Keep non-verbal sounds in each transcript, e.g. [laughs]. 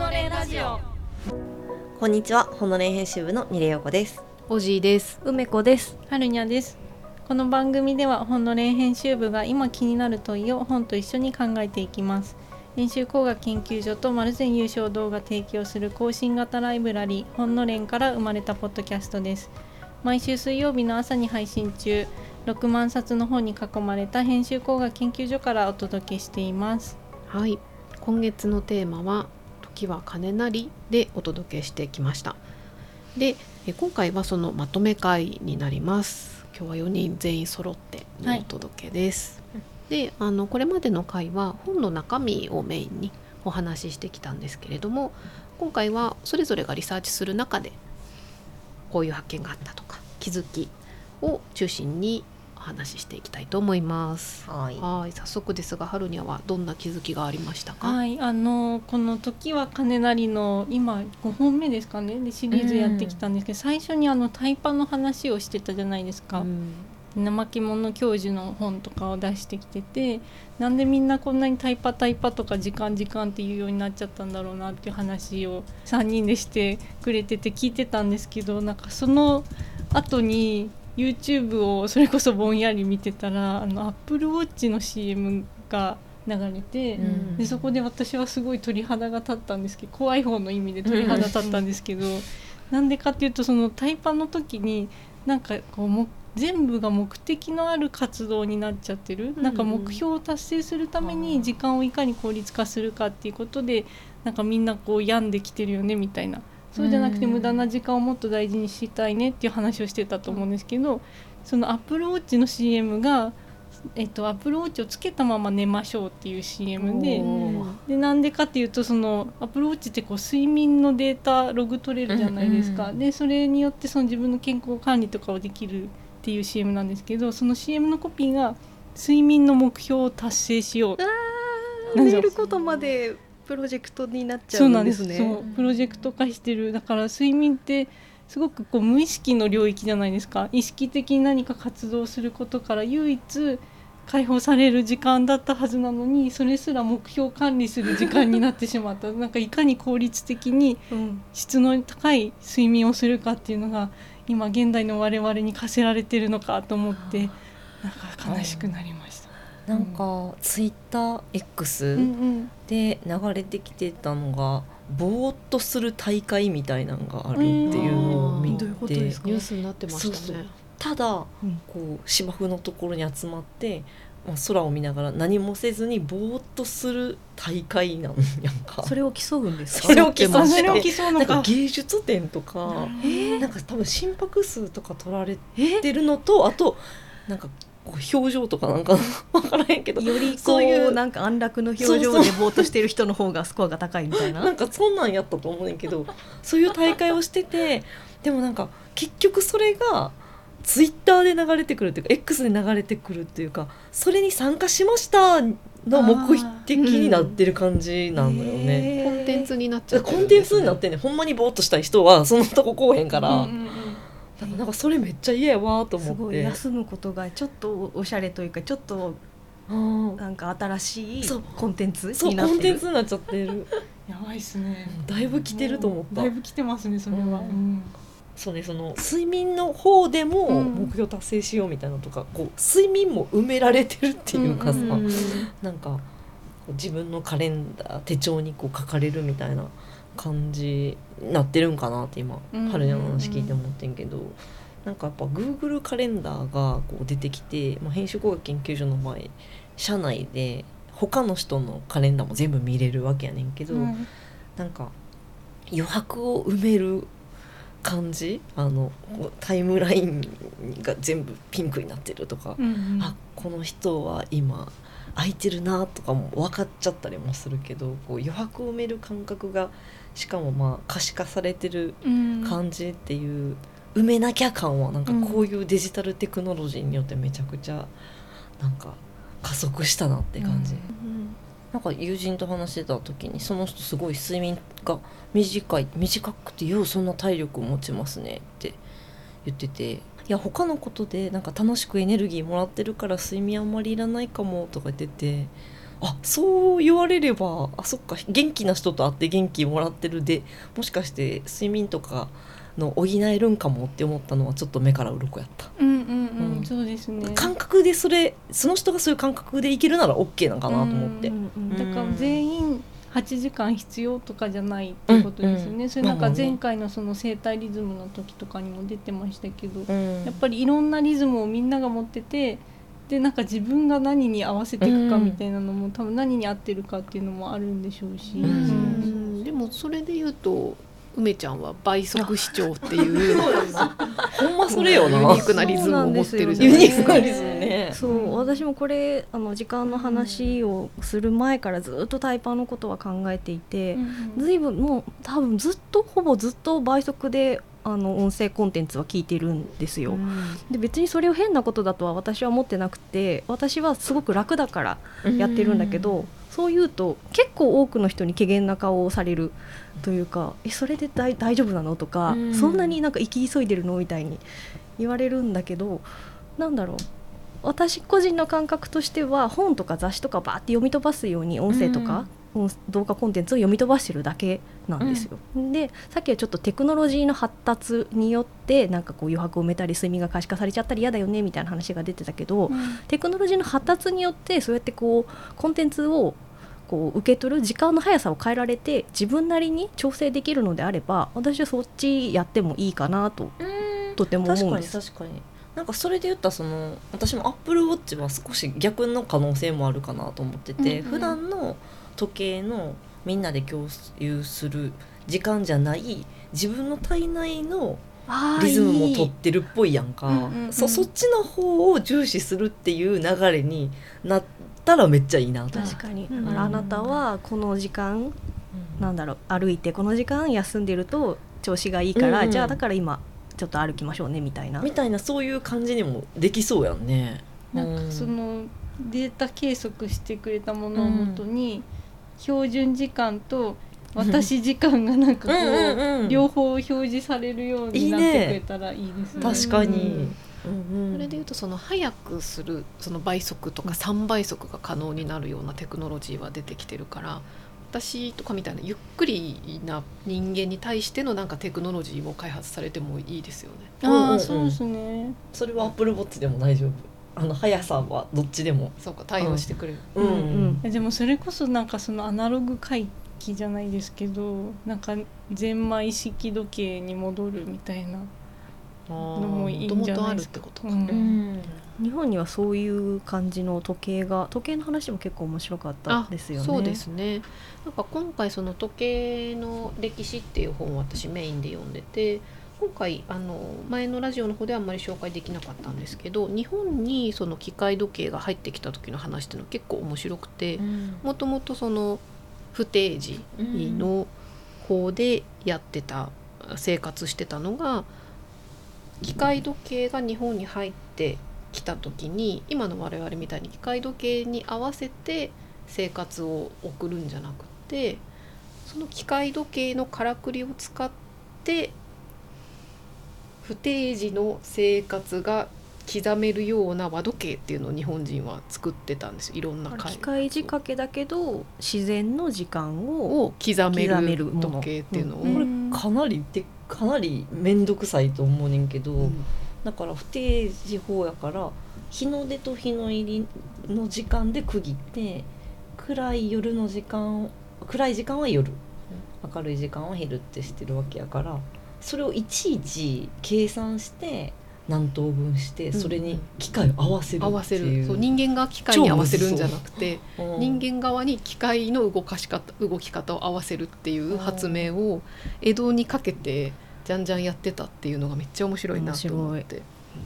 のれラジオこんにちは、ほのれん編集部のミレヨコです。おじいです。梅子です春にゃですこの番組では本の連編集部が今気になる問いを本と一緒に考えていきます編集工学研究所と丸善優勝動画提供する更新型ライブラリー本の連から生まれたポッドキャストです毎週水曜日の朝に配信中6万冊の本に囲まれた編集工学研究所からお届けしていますはい。今月のテーマは時は金なりでお届けしてきました。で、え今回はそのまとめ会になります。今日は4人全員揃ってのお届けです。で、あのこれまでの回は本の中身をメインにお話ししてきたんですけれども、今回はそれぞれがリサーチする中でこういう発見があったとか気づきを中心にお話ししていきたいと思います。はい。はい、早速ですが、春にゃはどんな気づきがありましたか？はい、あのこの「時は金なり」の今5本目ですかねでシリーズやってきたんですけど、最初にあのタイパの話をしてたじゃないですか、うん怠け者教授の本とかを出してきててなんでみんなこんなにタイパタイパとか時間時間っていうようになっちゃったんだろうなっていう話を3人でしてくれてて聞いてたんですけどなんかその後に YouTube をそれこそぼんやり見てたらあの Apple Watch の CM が流れて。うん。でそこで私はすごい鳥肌が立ったんですけど怖い方の意味で鳥肌立ったんですけど [laughs] なんでかっていうとそのタイパの時になんかこうも全部が目的のある活動になっちゃってる、うん。なんか目標を達成するために時間をいかに効率化するかっていうことでなんかみんなこう病んできてるよねみたいなそうじゃなくてうん無駄な時間をもっと大事にしたいねっていう話をしてたと思うんですけどそのアップルウォッチの CM が、えっと、アップルウォッチをつけたまま寝ましょうっていう CM で。でなんでかっていうとそのアプローチってこう睡眠のデータログ取れるじゃないですか、でそれによってその自分の健康管理とかをできるっていう CM なんですけどその CM のコピーが「睡眠の目標を達成しよう」なんで寝ることまでプロジェクトになっちゃそうなんです。すね。そうプロジェクト化してる。だから睡眠ってすごくこう無意識の領域じゃないですか。意識的に何か活動することから唯一解放される時間だったはずなのにそれすら目標管理する時間になってしまった。[laughs] なんかいかに効率的にうん。質の高い睡眠をするかっていうのが今現代の我々に課せられてるのかと思ってなんか悲しくなりました。なんか、ツイッター X で流れてきてたのが、ぼーっとする大会みたいなのがあるっていうのを見て、どういうことですか？ニュースになってましたね。そうそう。ただ、うん。こう芝生のところに集まって、まあ、空を見ながら何もせずにぼーっとする大会なんやんか。それを競うんですか？[laughs] それを競う。なんか芸術展とか、えー。なんか多分心拍数とか取られてるのとあとなんか表情とかなんか [laughs] 分からへんけどよりこそういううなんか安楽の表情でぼーっとしてる人の方がスコアが高いみたいな。なんかそんなんやったと思うねんけどそういう大会をしててでもなんか結局それがツイッターで流れてくるっていうか X で流れてくるっていうかそれに参加しましたの目的になってる感じなのよね。コンテンツになっちゃってコンテンツになってんねん。ほんまにぼーっとしたい人はそのとここうへんから、うんうんうんだからなんかそれめっちゃ嫌やわとす思って。ごい休むことがちょっとおしゃれというかちょっとうんなんか新しいコンテンツそうになってるコンテンツ。になっちゃってる [laughs] やばいっすね。だいぶ来てると思っただいぶ来てますねそれは。うんうんそうねその睡眠の方でもうん目標達成しようみたいなのとか、こう睡眠も埋められてるっていうかさ、うんうんなんか自分のカレンダー手帳にこう書かれるみたいな感じになってるんかなって今、うん春菜の話聞いて思ってんけど、なんかやっぱ Google カレンダーがこう出てきて、まあ、編集工学研究所の前社内で他の人のカレンダーも全部見れるわけやねんけど、うん。なんか余白を埋める感じ？あのタイムラインが全部ピンクになってるとか、うんうん。あこの人は今空いてるなとかも分かっちゃったりもするけどこう余白を埋める感覚がしかもまあ可視化されてるうん。感じっていう、埋めなきゃ感はなんかこういうデジタルテクノロジーによってめちゃくちゃなんか加速したなって感じ。なんか友人と話してた時にその人すごい睡眠が短い短くてようそんな体力を持ちますねって言ってて。いや他のことでなんか楽しくエネルギーもらってるから睡眠あんまりいらないかもとか言っててあそう言われればあそっか。元気な人と会って元気もらってるでもしかして睡眠とかの補えるんかもって思ったのはちょっと目から鱗やった。うんうんうん、うん。そうですね。感覚でそれその人がそういう感覚でいけるなら OK なんかなと思って、うんうんだから全員8時間必要とかじゃないってことですよね、うんうんそれなんか前回のその生態リズムの時とかにも出てましたけど、うん。やっぱりいろんなリズムをみんなが持っててでなんか自分が何に合わせていくかみたいなのも、多分何に合ってるかっていうのもあるんでしょうし、うん。うん。でもそれで言うと梅ちゃんは倍速視聴っていう。ほんまそれよな。ユニークなリズムを持ってるじゃユニないですか。ークなリズムね。そう私もこれあの時間の話をする前からずっとタイパーのことは考えていて、ずいぶんもう多分ずっとほぼずっと倍速であの音声コンテンツは聞いてるんですよ。で別にそれを変なことだとは私は思ってなくて私はすごく楽だからやってるんだけど、そう言うと結構多くの人に怪げな顔をされるというか「えそれで大大丈夫なの?」とか、うんそんなになんか生き急いでるの?」みたいに言われるんだけどなんだろう私個人の感覚としては本とか雑誌とかバーって読み飛ばすように音声とか、音動画コンテンツを読み飛ばしてるだけなんですよ。でさっきはちょっとテクノロジーの発達によってなんかこう余白を埋めたり睡眠が可視化されちゃったり嫌だよねみたいな話が出てたけど、テクノロジーの発達によってそうやってこうコンテンツをこう受け取る時間の速さを変えられて自分なりに調整できるのであれば私はそっちやってもいいかなとうん。とても確かに思うんです。確かになんかそれで言ったらその私もアップルウォッチは少し逆の可能性もあるかなと思ってて、うんうん。普段の時計のみんなで共有する時間じゃない自分の体内のリズムもいい取ってるっぽいやんか。うんうんうん。そそっちの方を重視するっていう流れになったらめっちゃいいなと確かに、うんあなたはこの時間なんだろう歩いてこの時間休んでると調子がいいから、うんうん。じゃあだから今ちょっと歩きましょうねみたいな。みたいなそういう感じにもできそうやんね。なんかそのデータ計測してくれたものをもとに、標準時間と私時間がなんかこう、うんうんうん。両方表示されるようになってくれたらいいですね。確かに、うんうん。うんそれでいうとその早くするその倍速とか3倍速が可能になるようなテクノロジーは出てきてるから私とかみたいなゆっくりな人間に対してのなんかテクノロジーも開発されてもいいですよね。あうんうんうん。あそうですね。それはアップルウォッチでも大丈夫？あの速さはどっちでもそうか対応してくれる。うん、うんでもそれこそなんかそのアナログ回帰じゃないですけどなんかゼンマイ式時計に戻るみたいな。のもいいんじゃないですかあるってことか。うんうん日本にはそういう感じの時計が時計の話も結構面白かったですよね。そうですね。なんか今回その時計の歴史っていう本を私メインで読んでて、今回あの前のラジオの方ではあんまり紹介できなかったんですけど、日本にその機械時計が入ってきた時の話っていうのは結構面白くて、もともとその不定時の方でやってた生活してたのが機械時計が日本に入ってきた時に今の我々みたいに機械時計に合わせて生活を送るんじゃなくてその機械時計のからくりを使って不定時の生活が刻めるような和時計っていうのを日本人は作ってたんですよ。いろんな機械仕掛けだけど自然の時間をを刻め刻める時計っていうのを、これかなりでかなり面倒くさいと思うねんけど、うん。だから不定時法やから日の出と日の入りの時間で区切って暗い夜の時間暗い時間は夜、明るい時間は昼ってしてるわけやからそれをいちいち計算して何等分してそれに機械を合わせる合わせる。そう人間が機械に合わせるんじゃなくてうん。人間側に機械の動かし方動き方を合わせるっていう発明を江戸にかけてじゃんじゃんやってたっていうのがめっちゃ面白いなと思って。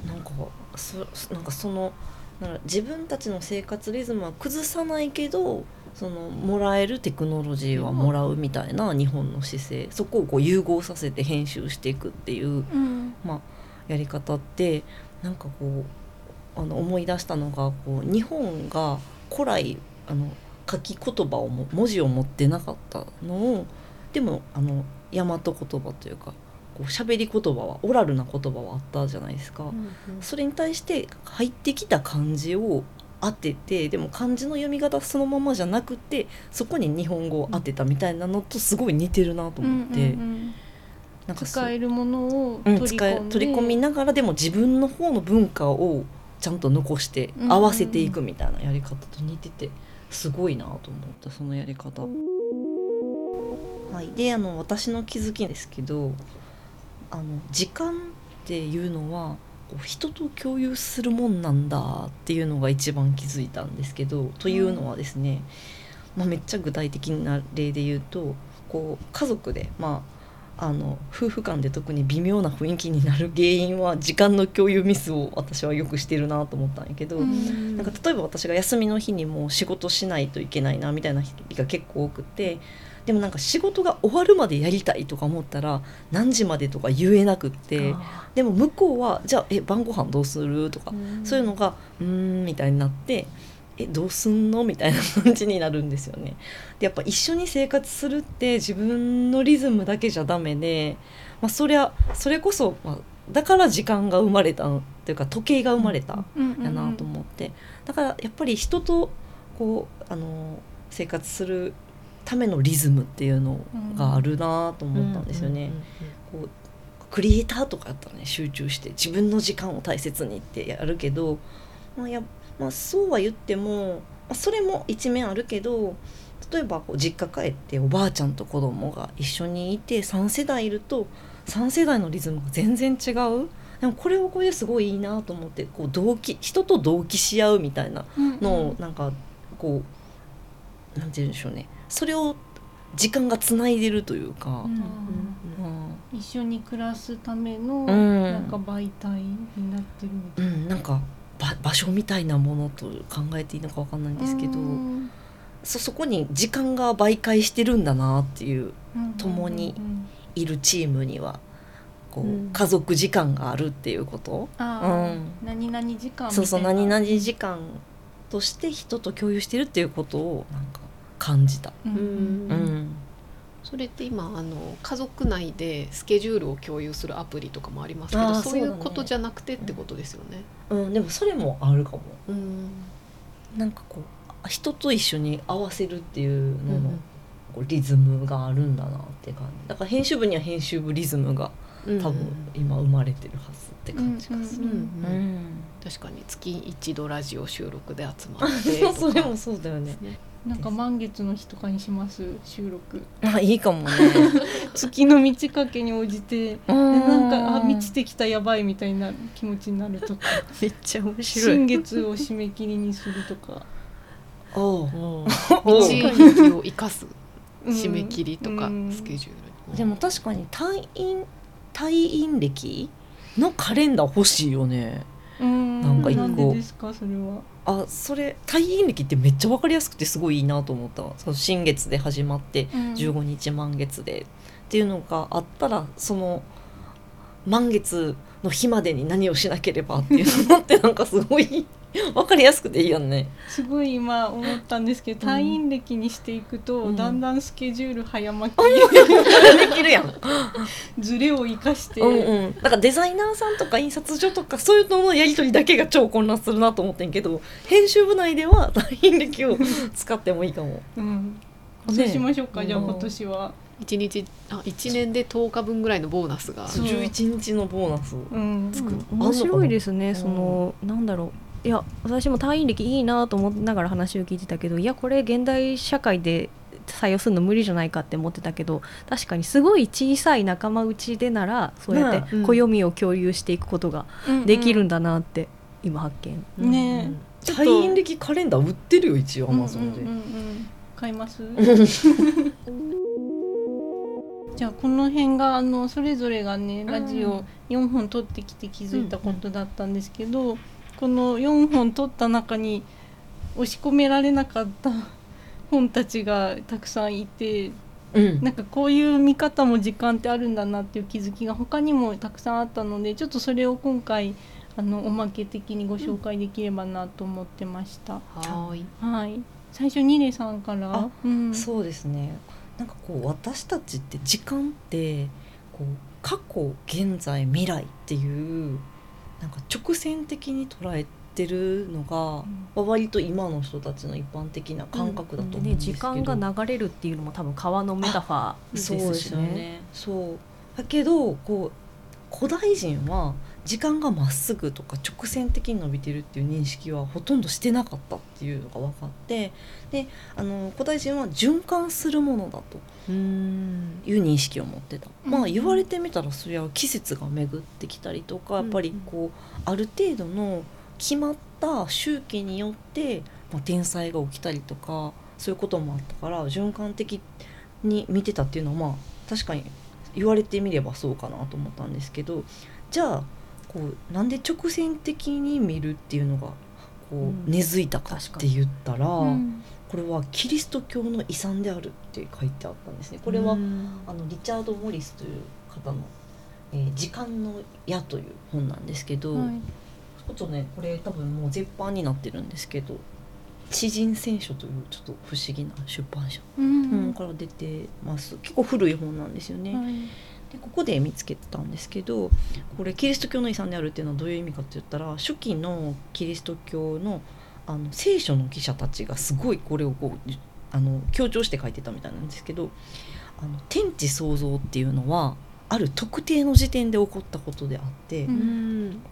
なんかそなんかそのなんか自分たちの生活リズムは崩さないけどそのもらえるテクノロジーはもらうみたいな日本の姿勢。そこをこう融合させて編集していくっていう、うん。まあ、やり方ってなんかこうあの思い出したのがこう日本が古来あの書き言葉をも文字を持ってなかったのをでもあの大和言葉というかこう喋り言葉はオラルな言葉はあったじゃないですか。それに対して入ってきた漢字を当ててでも漢字の読み方そのままじゃなくてそこに日本語を当てたみたいなのとすごい似てるなと思って、うんうんうんなんか使えるものをうん、取り込んで、使え取り込みながらでも自分の方の文化をちゃんと残してうん。合わせていくみたいなやり方と似ててすごいなと思ったそのやり方。はい、であの私の気づきですけどあの時間っていうのはこう人と共有するもんなんだっていうのが一番気づいたんですけどというのはですね、まあ、めっちゃ具体的な例で言うとこう家族でまああの夫婦間で特に微妙な雰囲気になる原因は時間の共有ミスを私はよくしてるなと思ったんやけど、うん。なんか例えば私が休みの日にもう仕事しないといけないなみたいな日が結構多くてでもなんか仕事が終わるまでやりたいとか思ったら何時までとか言えなくってあでも向こうはじゃあえ晩ご飯どうする？とかーそういうのがうーんみたいになってえどうすんの？みたいな感じになるんですよね。でやっぱ一緒に生活するって自分のリズムだけじゃダメで、まあ、そりゃそれこそ、まあ、だから時間が生まれたというか時計が生まれたやなと思って、だからやっぱり人とこうあの生活するためのリズムっていうのがあるなと思ったんですよね。こうクリエイターとかやったらね集中して自分の時間を大切にってやるけど、まあやまあ、そうは言っても、まあ、それも一面あるけど例えばこう実家帰っておばあちゃんと子供が一緒にいて3世代いると3世代のリズムが全然違う。でもこれはこれですごいいいなと思ってこう同期人と同期し合うみたいなのをなんかこうなんて言うんでしょうねそれを時間がつないでるというか、一緒に暮らすためのん。なんか媒体になってるみたういな。ん、なんか場場所みたいなものと考えていいのかわかんないんですけど、うん。そそこに時間が媒介してるんだなっていううん共にうんいるチームにはこう、うん。家族時間があるっていうこと、うん。何々時間そうそう何々時間として人と共有してるっていうことをなんか感じた。うん。うん。うん。それって今あの家族内でスケジュールを共有するアプリとかもありますけどそういそうことじゃなくてってことですよね。うん、でもそれもあるかも。うん。なんかこう人と一緒に合わせるっていうのの、うんこうリズムがあるんだなって感じ。だから編集部には編集部リズムがうん多分今生まれてるはずって感じ。がする。確かに月一度ラジオ収録で集まって [laughs] それもそうだよね。なんか満月の日とかにします収録。あいいかもね。[laughs] 月の満ち欠けに応じてでなんかあ満ちててきたやばいみたいな気持ちになるとか。[laughs] めっちゃ面白い。新月を締め切りにするとか、おう。道おう。域を生かす。うん締め切りとかうん。スケジュール。でも確かに退院退院歴のカレンダー欲しいよね。うん。なんか一個。なんでですかそれはあそれ退院歴ってめっちゃわかりやすくてすごいいいなと思った。わその新月で始まって15日満月でっていうのがあったらその満月の日までに何をしなければっていうのってなんかすごい [laughs] 分かりやすくていいよね。すごい今思ったんですけど退院歴にしていくと、うん。だんだんスケジュール早まき、できるやん。[laughs] ズレを生かして、うんうん。だからデザイナーさんとか印刷所とかそういうののやり取りだけが超混乱するなと思ってんけど編集部内では退院歴を使ってもいいかも。うん。ね。そうしましょうか、じゃあうん今年は、一日あ一年で10日分ぐらいのボーナスが。そう11日のボーナス。うん、作る面白いですねのそのなんだろういや私も退院歴いいなと思いながら話を聞いてたけどいやこれ現代社会で採用するの無理じゃないかって思ってたけど確かにすごい小さい仲間内でならそうやってうん。暦を共有していくことができるんだなって今発見、ね。ちょっと退院歴カレンダー売ってるよ一応アマゾンで。うんうんうん。うん買います？[laughs] [laughs] じゃあこの辺があのそれぞれがねラジオ4本撮ってきて気づいたことだったんですけど、この4本撮った中に押し込められなかった本たちがたくさんいてうん。なんかこういう見方も時間ってあるんだなっていう気づきが他にもたくさんあったのでちょっとそれを今回あのおまけ的にご紹介できればなと思ってました。はーい。はい。最初ニレさんから。あ、うん、そうですね。なんかこう私たちって時間ってこう過去現在未来っていうなんか直線的に捉えってるのが、まあ割と今の人たちの一般的な感覚だと思うんねですけど、時間が流れるっていうのも多分川のメタファーそうでですしね。ね。そうだけどこう古代人は時間がまっすぐとか直線的に伸びてるっていう認識はほとんどしてなかったっていうのが分かってであの古代人は循環するものだとうん。いう認識を持ってた、うん。まあ言われてみたらそりゃ季節が巡ってきたりとかやっぱりこうある程度の決まった周期によって、まあ、天災が起きたりとかそういうこともあったから循環的に見てたっていうのはまあ確かに言われてみればそうかなと思ったんですけどじゃあこうなんで直線的に見るっていうのがこううん。根付いたかって言ったら、うん。これはキリスト教の遺産であるって書いてあったんですね。これは、うん。あのリチャード・モリスという方の「えー時間の矢」という本なんですけど、はい。ちょっとねこれ多分もう絶版になってるんですけど「知人選書」というちょっと不思議な出版社、ううんんから出てます。結構古い本なんですよね。はい。でここで見つけたんですけどこれキリスト教の遺産であるっていうのはどういう意味かって言ったら初期のキリスト教のあの聖書の記者たちがすごいこれをこうあの強調して書いてたみたいなんですけどあの天地創造っていうのはある特定の時点で起こったことであって、うんうん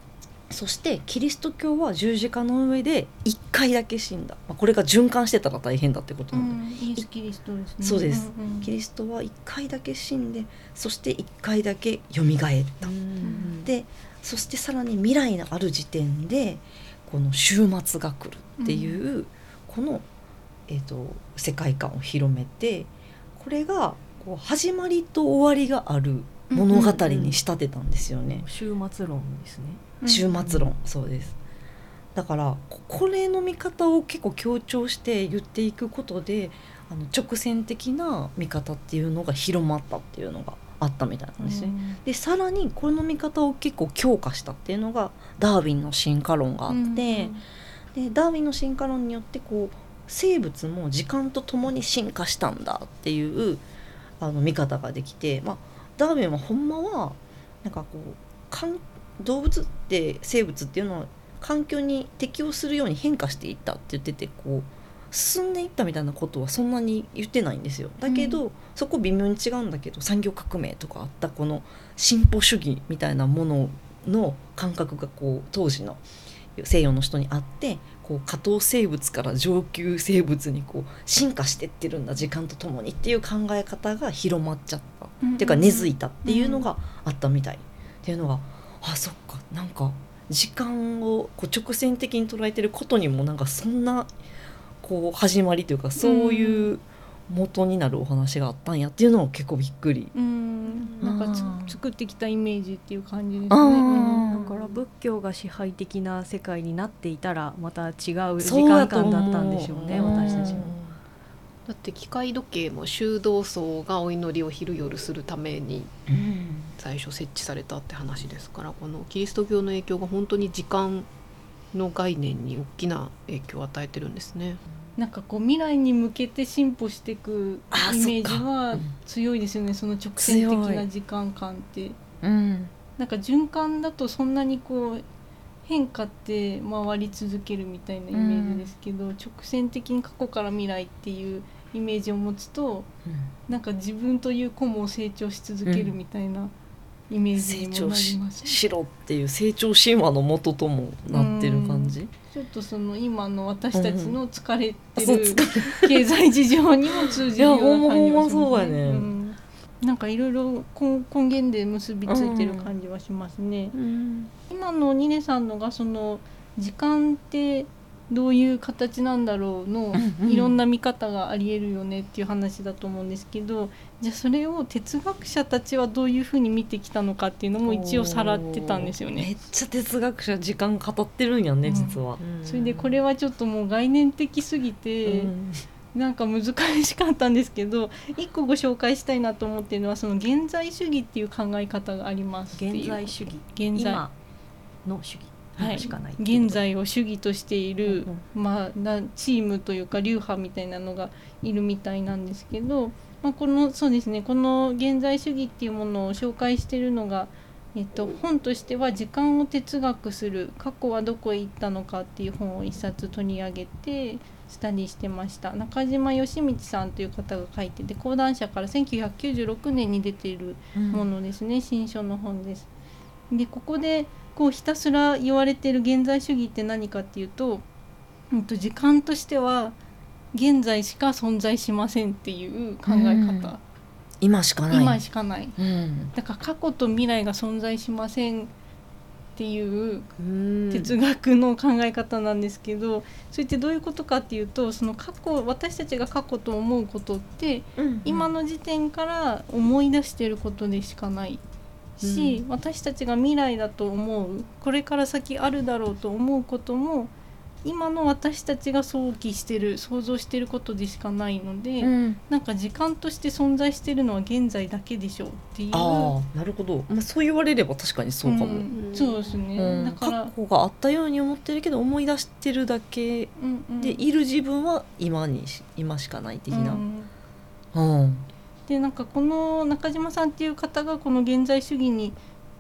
そしてキリスト教は十字架の上で1回だけ死んだ、まあ、これが循環してたら大変だってことうなんで、んイエス・キリストですね。そうです。んんキリストは1回だけ死んでそして1回だけよみがえった。うん。でそしてさらに未来のある時点でこの終末が来るっていう、この、えー、と世界観を広めてこれがこう始まりと終わりがある物語に仕立てたんですよね。終末論ですね。うん終末論、そうです。だからここれの見方を結構強調して言っていくことであの直線的な見方っていうのが広まったっていうのがあったみたいなんですね。でさらにこの見方を結構強化したっていうのがダーウィンの進化論があって、でダーウィンの進化論によってこう生物も時間とともに進化したんだっていうあの見方ができて、まあ、ダーウィンはほんまはなんかこうかん動物って生物っていうのは環境に適応するように変化していったって言っててこう進んでいったみたいなことはそんなに言ってないんですよ。だけど、そこ微妙に違うんだけど産業革命とかあったこの進歩主義みたいなものの感覚がこう当時の西洋の人にあってこう下等生物から上級生物にこう進化してってるんだ時間とともにっていう考え方が広まっちゃった、うんっていうか根付いたっていうのがあったみたい、っていうのがあそっかなんか時間をこう直線的に捉えてることにもなんかそんなこう始まりというかそういう元になるお話があったんやっていうのを結構びっくり。うんなんか作ってきたイメージっていう感じですね。だから仏教が支配的な世界になっていたらまた違う時間感だったんでしょうねうん私たちも。だって機械時計も修道僧がお祈りを昼夜するためにうん最初設置されたって話ですからこのキリスト教の影響が本当に時間の概念に大きな影響を与えてるんですね。なんかこう未来に向けて進歩していくあイメージはうん強いですよね。その直線的な時間感って。うんなんか循環だとそんなにこう変化って回り続けるみたいなイメージですけど、直線的に過去から未来っていうイメージを持つとなんか自分という子も成長し続けるみたいなイメージ成にも長ししろっていう成長神話の元ともなってる感じ。ちょっとその今の私たちの疲れてる疲経済事情にも通じるような感じがします、いやほんまほんまそうん。なんかいろいろ根根源で結びついてる感じはしますね。今のニネさんのがその時間ってどういう形なんだろうのうんうん。いろんな見方がありえるよねっていう話だと思うんですけどじゃあそれを哲学者たちはどういうふうに見てきたのかっていうのも一応さらってたんですよめねっ。ちゃ哲学者時間語ってるんやね、うん。実は。それでこれはちょっともう概念的すぎて、うん。なんか難しかったんですけど一個ご紹介したいなと思ってるのはその現在主義っていう考え方があります現在主義。現在。今の主義はい。今しかない現在を主義としている、うんまあ、なチームというか流派みたいなのがいるみたいなんですけど、まあ、このそうですねこの現在主義っていうものを紹介しているのがえっと、本としては「時間を哲学する過去はどこへ行ったのか」っていう本を一冊取り上げてスタディしてました。中島義道さんという方が書いてて講談社から1996年に出ているものですね、新書の本です。でここでこうひたすら言われてる現在主義って何かっていうと,、うん、と時間としては現在しか存在しませんっていう考え方、今しかない。今しかない。うん。だから過去と未来が存在しませんっていううん。哲学の考え方なんですけど、それってどういうことかっていうとその過去私たちが過去と思うことって今の時点から思い出してることでしかないし、私たちが未来だと思うこれから先あるだろうと思うことも今の私たちが想起してる想像してることでしかないので、うん。なんか時間として存在してるのは現在だけでしょうっていう。ああなるほど、まあ、そう言われれば確かにそうかも、ん。そうですね、うん。だから過、去があったように思ってるけど思い出してるだけうんうん。でいる自分は今にし今しかない的な、うん。うんでなんかこの中島さんっていう方がこの現在主義に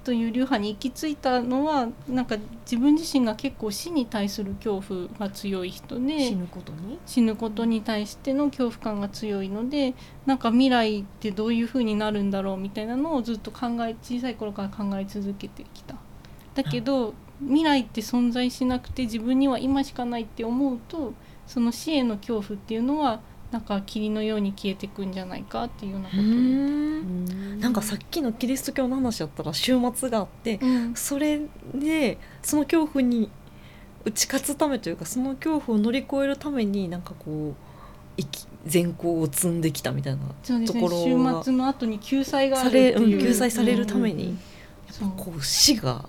という流派に行き着いたのはなんか自分自身が結構死に対する恐怖が強い人で死ぬことに？死ぬことに対しての恐怖感が強いのでなんか未来ってどういう風になるんだろうみたいなのをずっと考え小さい頃から考え続けてきた。だけど未来って存在しなくて自分には今しかないって思うとその死への恐怖っていうのはなんか霧のように消えてくんじゃないかっていうようなことなんかさっきのキリスト教の話やったら終末があってうん。それでその恐怖に打ち勝つためというかその恐怖を乗り越えるためになんかこう善行を積んできたみたいなところが終末の後に救済があるさっていう、れうん救済されるために、そうこう死が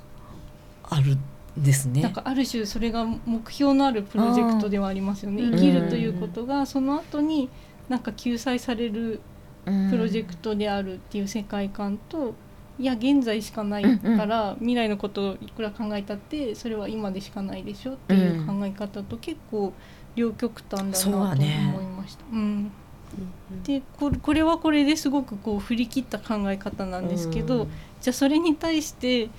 あるんですね。なんかある種それが目標のあるプロジェクトではありますよね。生きるということがその後になんか救済されるプロジェクトであるっていう世界観と、いや現在しかないから、未来のことをいくら考えたってそれは今でしかないでしょっていう考え方と結構両極端だなと思いました。うん。でこれこれはこれですごくこう振り切った考え方なんですけど、じゃあそれに対して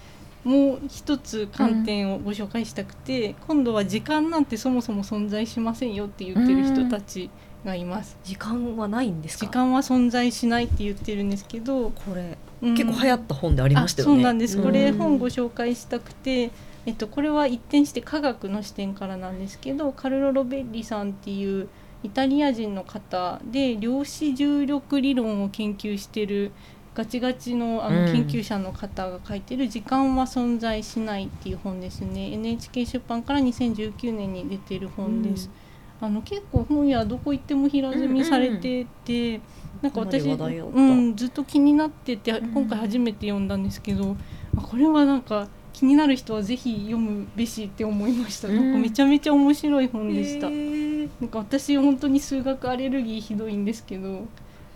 もう一つ観点をご紹介したくて、今度は時間なんてそもそも存在しませんよって言ってる人たちがいます。時間はないんですか？時間は存在しないって言ってるんですけど、これうん結構流行った本でありましたよね。あそうなんです。これうん本ご紹介したくて、えっとこれは一転して科学の視点からなんですけど、カルロ・ロベッリさんっていうイタリア人の方で量子重力理論を研究してるガチガチのあうん。の研究者の方が書いてる「時間は存在しない」っていう本ですね。NHK 出版から2019年に出てる本です。あの結構本屋どこ行っても平積みされてて、なんか私かなり話題やったうん、ずっと気になっててん。今回初めて読んだんですけど、あこれはなんか気になる人はぜひ読むべしって思いました、うん。なんかめちゃめちゃ面白い本でした、なんか私本当に数学アレルギーひどいんですけど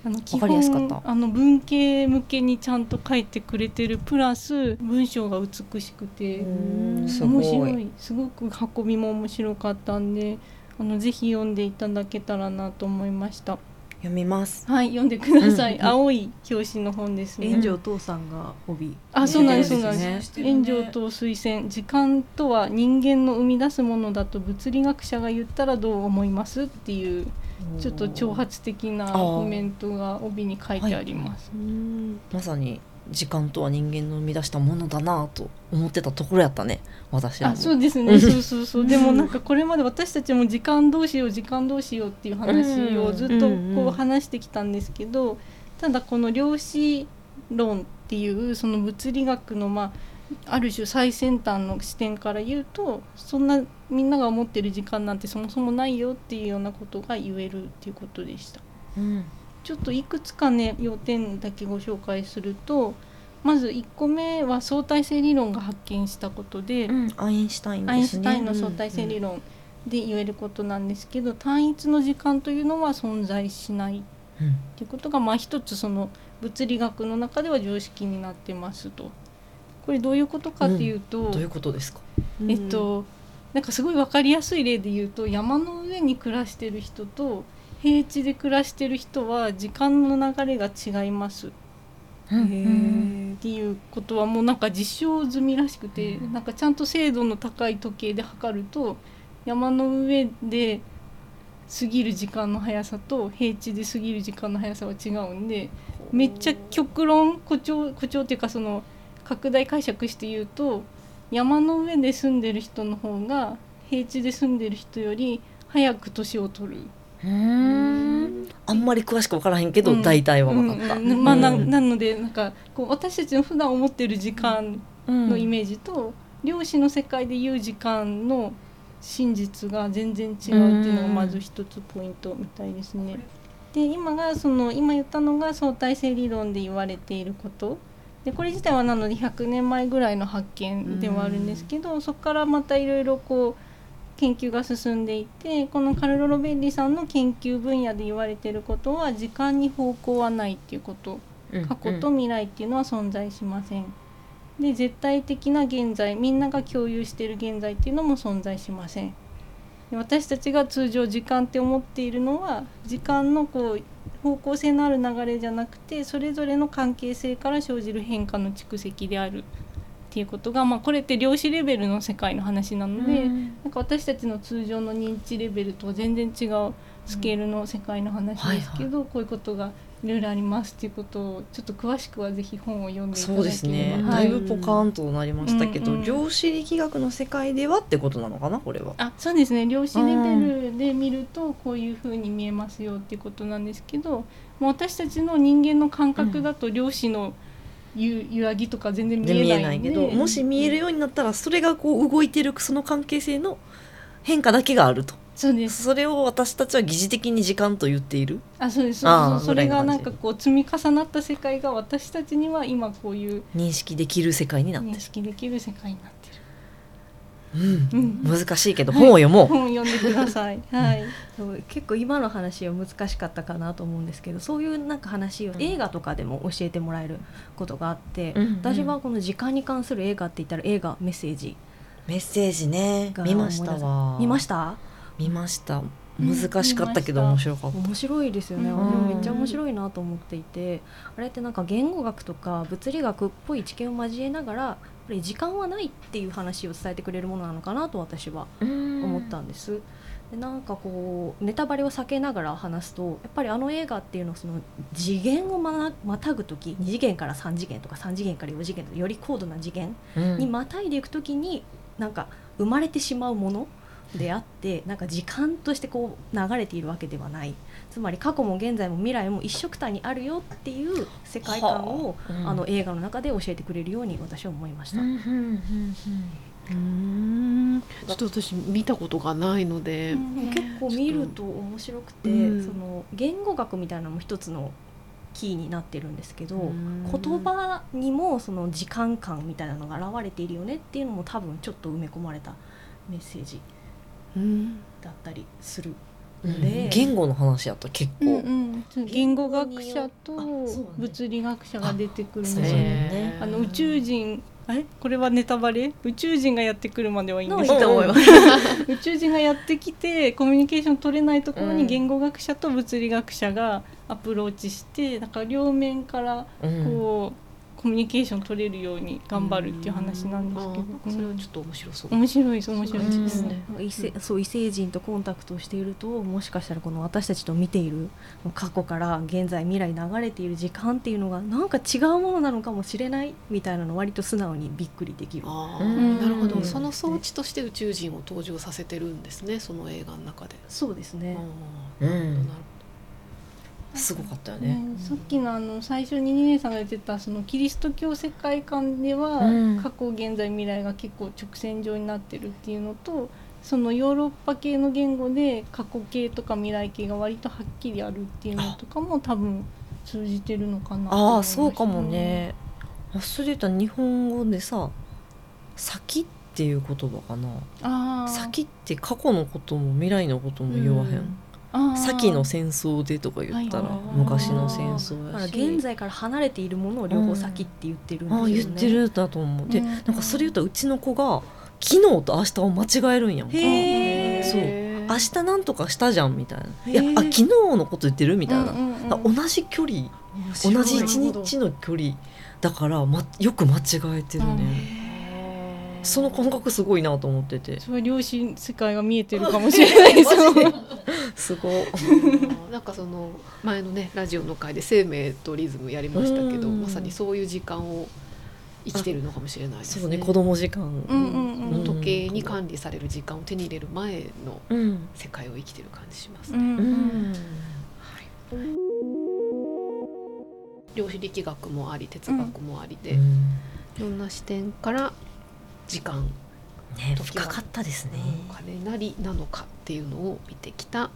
あの基わかりやすかった。本あの文系向けにちゃんと書いてくれてるプラス文章が美しくて面白い。すごく運びも面白かったんであのぜひ読んでいただけたらなと思いました読みます。はい読んでください、うん。青い表紙の本ですね。炎上父さんが帯。あそうなんですそうなんでです炎上と推薦。時間とは人間の生み出すものだと物理学者が言ったらどう思いますっていうちょっと挑発的なコメントが帯に書いてあります。うん。まさに時間とは人間の生み出したものだなと思ってたところやったね。私は。あそうですね [laughs] そうそうそうでもなんかこれまで私たちも時間どうしよう時間どうしようっていう話をずっとこう話してきたんですけどただこの量子論っていうその物理学のまあある種最先端の視点から言うとそんなみんなが思ってる時間なんてそもそもないよっていうようなことが言えるっていうことでした。うん。ちょっといくつかね要点だけご紹介するとまず1個目は相対性理論が発見したことで、うん、アインシュタインね。アインシュタインの相対性理論で言えることなんですけど、単一の時間というのは存在しないうん。っていうことがまあ一つその物理学の中では常識になってますと。これどういうことかっていうと、どういうことですか？えっとなんかすごい分かりやすい例で言うと山の上に暮らしてる人と平地で暮らしてる人は時間の流れが違います。っっていうことはもうなんか実証済みらしくて、うん。なんかちゃんと精度の高い時計で測ると山の上で過ぎる時間の速さと平地で過ぎる時間の速さは違うんでめっちゃ極論誇張誇張っていうかその拡大解釈して言うと山の上で住んでる人の方が平地で住んでる人より早く年を取る。うんあんまり詳しく分からへんけど、うん。大体は分かった、うん。うんまあ、なうん。なのでなんかこう私たちの普段思ってる時間のイメージと、漁師の世界でいう時間の真実が全然違うっていうのがまず一つポイントみたいですね。で今がその今言ったのが相対性理論で言われていること。でこれ自体はなので100年前ぐらいの発見ではあるんですけど、そこからまたいろいろこう研究が進んでいてこのカルロ・ロベッリさんの研究分野で言われていることは時間に方向はないっていうこと過去と未来っていうのは存在しません。で絶対的な現在みんなが共有している現在っていうのも存在しません。で私たちが通常時間って思っているのは時間のこう方向性のある流れじゃなくてそれぞれの関係性から生じる変化の蓄積であるっていうことが、まあ、これって量子レベルの世界の話なので、なんか私たちの通常の認知レベルとは全然違うスケールの世界の話ですけど、こういうことがいろいろありますっていうことをちょっと詳しくはぜひ本を読んでいただければ。そうですね、はだいぶポカーンとなりましたけど、うんうん。量子力学の世界ではってことなのかなこれは。あそうですね。量子レベルで見るとこういうふうに見えますよっていうことなんですけどもう私たちの人間の感覚だと量子のゆ揺らぎとか全然見ええなんでないいけどもし見えるようになったらそれがこう動いてるその関係性の変化だけがあると。そうです。それを私たちは疑似的に時間と言っている。あそうです。そうそれがなんかこう積み重なった世界が私たちには今こういう認識できる世界になってる、認識できる世界になってる。難しいけど本を読もう、本読んでください。はい。そう結構今の話は難しかったかなと思うんですけどそういうなんか話を映画とかでも教えてもらえることがあって、私はこの時間に関する映画って言ったら映画メッセージ。メッセージね。が見ましたわ。見ました？見ました。うん。難しかったけど面白かった、面白いですよね、うん。あれめっちゃ面白いなと思っていて。あれってなんか言語学とか物理学っぽい知見を交えながらぱり時間はないっていう話を伝えてくれるものなのかなと私は思思ったんです。でなんかこうネタバレを避けながら話すとやっぱりあの映画っていうのはその次元をまなまたぐ時2次元から3次元とか3次元から4次元とかより高度な次元にまたいでいく時になんか生まれてしまうものであってなんか時間としてこう流れているわけではないつまり過去も現在も未来も一緒くたにあるよっていう世界観を、あの映画の中で教えてくれるように私は思いました。うん。ちょっと私見たことがないので、結構見ると面白くて、うん。その言語学みたいなのも一つのキーになってるん。ですけど、うん。言葉にもその時間感みたいなのが現れているよねっていうのも多分ちょっと埋め込まれたメッセージうん。だったりする言語の話やったら結うん構、うん、そう言語学者と物理学者が出てくるんで。すよ。ねあの宇宙人あれ？これはネタバレ？宇宙人がやってくるまではいいんですけどいと思います。[laughs] 宇宙人がやってきてコミュニケーション取れないところうん。に言語学者と物理学者がアプローチしてだから両面からうん。こう、コミュニケーション取れるように頑張るっていう話なんですけど、あーそれはちょっと面白そう。面白いです面白いです、うんね異性そう異星人とコンタクトをしているともしかしたらこの私たちと見ている過去から現在未来に流れている時間っていうのがなんか違うものなのかもしれないみたいなの割と素直にびっくりできる。ああ、うんなるほど。うんその装置として宇宙人を登場させてるんですね。その映画の中で。そうですね。うんなるすごかったよね。ね、さっきのあの最初に二年さんが言ってたそのキリスト教世界観では、うん。過去現在未来が結構直線上になってるっていうのとそのヨーロッパ系の言語で過去形とか未来形が割とはっきりあるっていうのとかも多分通じてるのかなああそうかもね。あそれたら日本語でさ「先」っていう言葉かな。先って過去のことも未来のことも言わへん、先の戦争でとか言ったらはい昔の戦だ争からやし現在から離れているものを両方先って言ってるんですよね。ああ言ってるだと思う。でうん。なんかそれ言ったらうちの子が昨日と明日を間違えるんやんか。そう。へ明日なんとかしたじゃんみたいな、いやあ昨日のこと言ってるみたいな、うんうんうんあ同じ距離同じ一日の距離だから、ま、よく間違えてるね、その感覚すごいなと思ってて。それ量子世界が見えてるかもしれないです [laughs] すごい。[laughs] なんかその前のねラジオの回で生命とリズムやりましたけどうん。まさにそういう時間を生きてるのかもしれないですね。そうね子供時間、うんうんうん。時計に管理される時間を手に入れる前のうん。世界を生きてる感じしますね。量子力学もあり哲学もありで、いうん。ろんな視点から時間ね深かったですね、金なりなのかっていうのを見てきた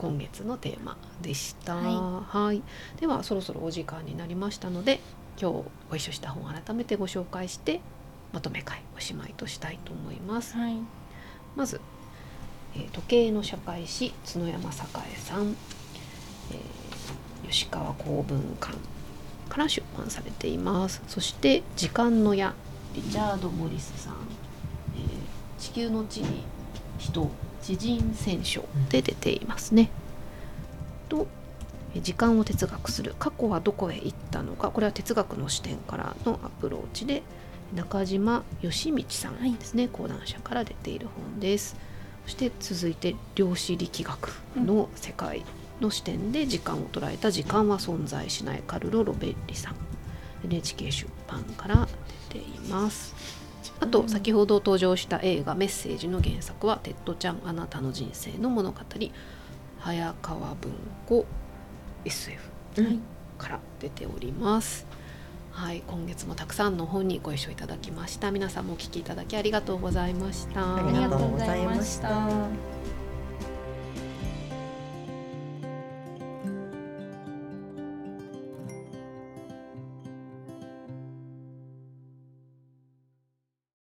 今月のテーマでした。ははい。ではそろそろお時間になりましたので今日ご一緒した本を改めてご紹介してまとめ会おしまいとしたいと思います。はい。まず、えー時計の社会史角山栄さん、えー吉川公文館から出版されています。そして「時間の矢」リチャード・モリスさん「えー地球の地に人知人選書」で出ていますね。とえー時間を哲学する。過去はどこへ行ったのか。これは哲学の視点からのアプローチで中島義道さんですね、講談社から出ている本です。そして続いて量子力学の世界の視点で時間を捉えた「時間は存在しない」カルロ・ロベッリさん。NHK 出版から出ていますあと先ほど登場した映画「メッセージ」の原作は「テッド・チャンあなたの人生の物語」早川文庫 SF うんから出ております。はい、今月もたくさんの本にご一緒いただきました。皆さんもお聞きいただき。ありがとうございましたありがとうございました